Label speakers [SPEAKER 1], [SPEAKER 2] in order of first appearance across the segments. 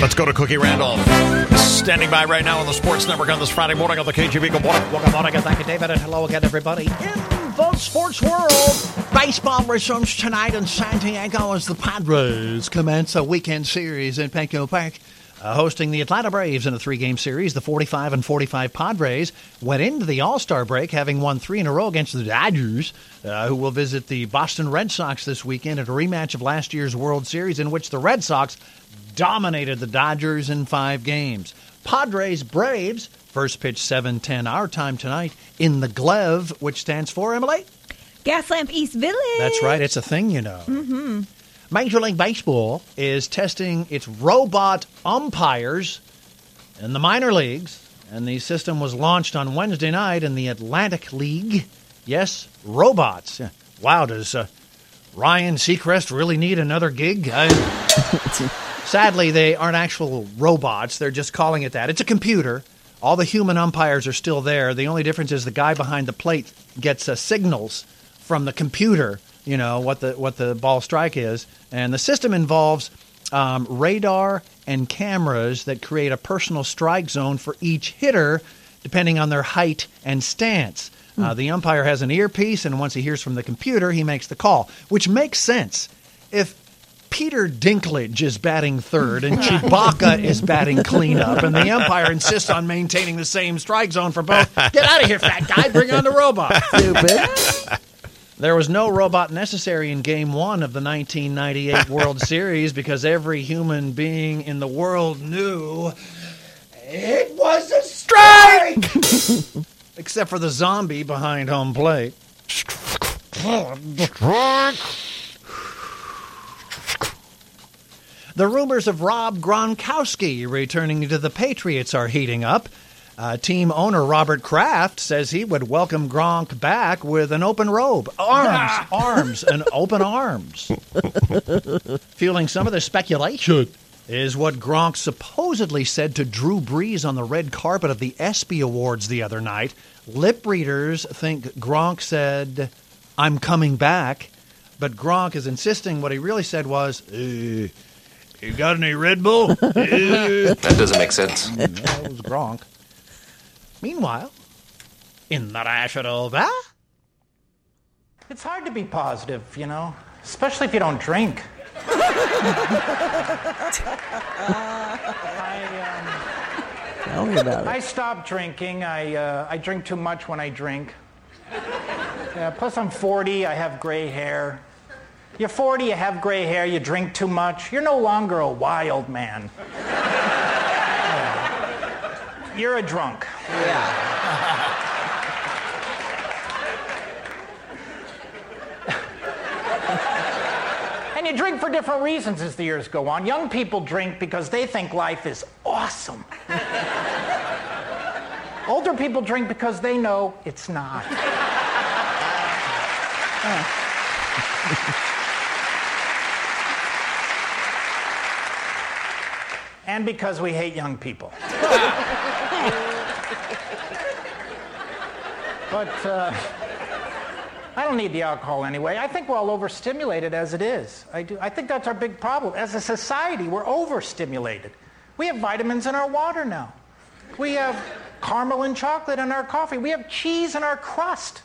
[SPEAKER 1] Let's go to Cookie Randolph. Standing by right now on the Sports Network on this Friday morning on the KGB. Good morning.
[SPEAKER 2] Welcome morning, and thank you, David, and hello again, everybody. In the sports world, baseball resumes tonight in San Diego as the Padres commence a weekend series in Petco Park. Uh, hosting the Atlanta Braves in a three-game series, the 45 and 45 Padres went into the All-Star break having won three in a row against the Dodgers, uh, who will visit the Boston Red Sox this weekend at a rematch of last year's World Series, in which the Red Sox dominated the Dodgers in five games. Padres Braves first pitch 7:10 our time tonight in the Glev, which stands for Emily.
[SPEAKER 3] Gaslamp East Village.
[SPEAKER 2] That's right, it's a thing, you know. Mm-hmm. Major League Baseball is testing its robot umpires in the minor leagues, and the system was launched on Wednesday night in the Atlantic League. Yes, robots. Wow, does uh, Ryan Seacrest really need another gig? I, sadly, they aren't actual robots. They're just calling it that. It's a computer. All the human umpires are still there. The only difference is the guy behind the plate gets uh, signals from the computer you know what the what the ball strike is, and the system involves um, radar and cameras that create a personal strike zone for each hitter, depending on their height and stance. Uh, the umpire has an earpiece, and once he hears from the computer, he makes the call, which makes sense. If Peter Dinklage is batting third and Chewbacca is batting cleanup, and the umpire insists on maintaining the same strike zone for both. Get out of here, fat guy! Bring on the robot. Stupid. There was no robot necessary in Game One of the 1998 World Series because every human being in the world knew it was a strike, except for the zombie behind home plate. The rumors of Rob Gronkowski returning to the Patriots are heating up. Uh, team owner Robert Kraft says he would welcome Gronk back with an open robe, arms, arms, and open arms. Fueling some of the speculation is what Gronk supposedly said to Drew Brees on the red carpet of the ESPY Awards the other night. Lip readers think Gronk said, "I'm coming back," but Gronk is insisting what he really said was, "Uh, "You got any Red Bull?"
[SPEAKER 4] That doesn't make sense.
[SPEAKER 2] that was Gronk. Meanwhile, in the National Bar,
[SPEAKER 5] It's hard to be positive, you know, especially if you don't drink. I,
[SPEAKER 6] Tell me about
[SPEAKER 5] um, I stopped drinking. I, uh, I drink too much when I drink. Yeah, plus, I'm 40, I have gray hair. You're 40, you have gray hair, you drink too much. You're no longer a wild man. Yeah. You're a drunk. And you drink for different reasons as the years go on. Young people drink because they think life is awesome. Older people drink because they know it's not. and because we hate young people. but uh, I don't need the alcohol anyway. I think we're all overstimulated as it is. I do. I think that's our big problem. As a society, we're overstimulated. We have vitamins in our water now. We have caramel and chocolate in our coffee. We have cheese in our crust.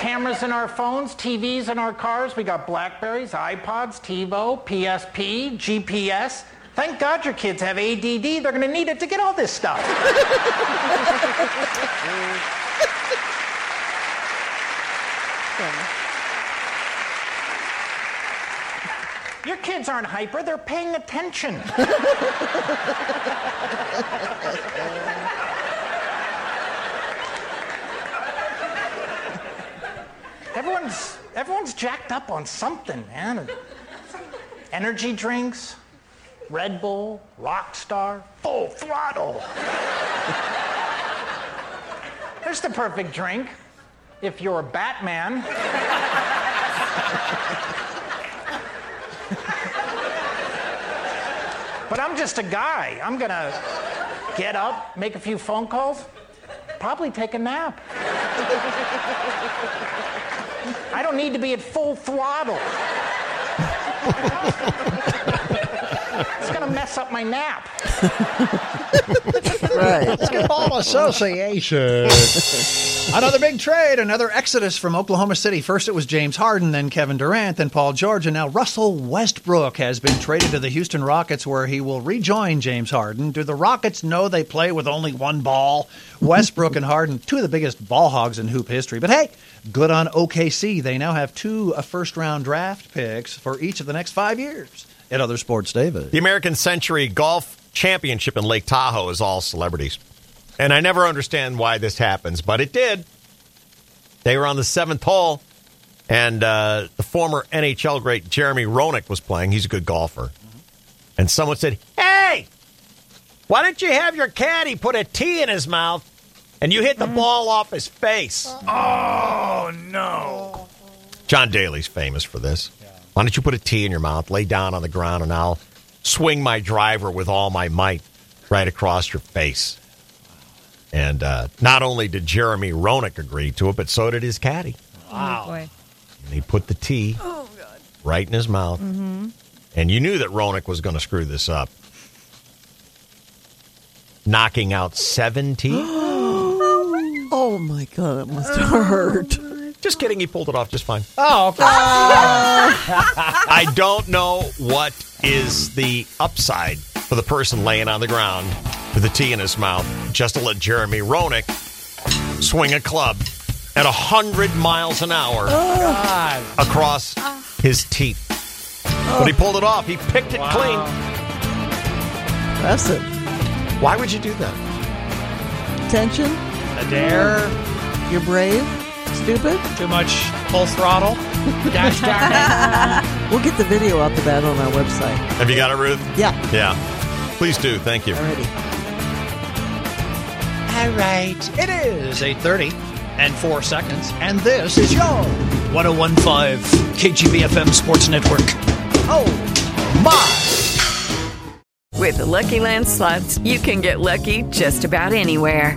[SPEAKER 5] Cameras in our phones, TVs in our cars. We got Blackberries, iPods, TiVo, PSP, GPS. Thank God your kids have ADD. They're going to need it to get all this stuff. Your kids aren't hyper, they're paying attention. everyone's everyone's jacked up on something, man. energy drinks, Red Bull, Rockstar, full throttle. There's the perfect drink if you're Batman. but I'm just a guy. I'm gonna get up, make a few phone calls, probably take a nap. I don't need to be at full throttle. it's gonna mess up my nap.
[SPEAKER 6] Right.
[SPEAKER 2] Basketball Association. another big trade, another exodus from Oklahoma City. First it was James Harden, then Kevin Durant, then Paul George, and now Russell Westbrook has been traded to the Houston Rockets where he will rejoin James Harden. Do the Rockets know they play with only one ball? Westbrook and Harden, two of the biggest ball hogs in hoop history. But hey, good on OKC. They now have two uh, first round draft picks for each of the next five years. At other sports, David.
[SPEAKER 1] The American Century Golf Championship in Lake Tahoe is all celebrities. And I never understand why this happens, but it did. They were on the seventh hole, and uh, the former NHL great Jeremy Roenick was playing. He's a good golfer. And someone said, Hey, why don't you have your caddy put a tee in his mouth and you hit the ball off his face?
[SPEAKER 7] Oh, no.
[SPEAKER 1] John Daly's famous for this. Why don't you put a tee in your mouth, lay down on the ground, and I'll swing my driver with all my might right across your face? And uh, not only did Jeremy Roenick agree to it, but so did his caddy.
[SPEAKER 3] Oh, boy.
[SPEAKER 1] And he put the tee right in his mouth. And you knew that Roenick was going to screw this up. Knocking out seven tees.
[SPEAKER 6] Oh my god, it must have hurt.
[SPEAKER 1] Just kidding. He pulled it off just fine.
[SPEAKER 2] Oh, okay.
[SPEAKER 1] I don't know what is the upside for the person laying on the ground with a tee in his mouth just to let Jeremy Roenick swing a club at 100 miles an hour oh,
[SPEAKER 2] God.
[SPEAKER 1] across his teeth. But he pulled it off. He picked it clean.
[SPEAKER 6] That's it.
[SPEAKER 1] Why would you do that?
[SPEAKER 6] Tension.
[SPEAKER 2] Adair.
[SPEAKER 6] You're brave. Stupid.
[SPEAKER 2] Too much full throttle. Gosh darn it.
[SPEAKER 6] We'll get the video up of that on our website.
[SPEAKER 1] Have you got it, Ruth?
[SPEAKER 6] Yeah.
[SPEAKER 1] Yeah. Please do. Thank you.
[SPEAKER 6] Already.
[SPEAKER 2] All right. It is 8.30 and 4 seconds, and this is your
[SPEAKER 7] 1015 KGB FM Sports Network.
[SPEAKER 2] Oh, my.
[SPEAKER 8] With the Lucky Land slots, you can get lucky just about anywhere.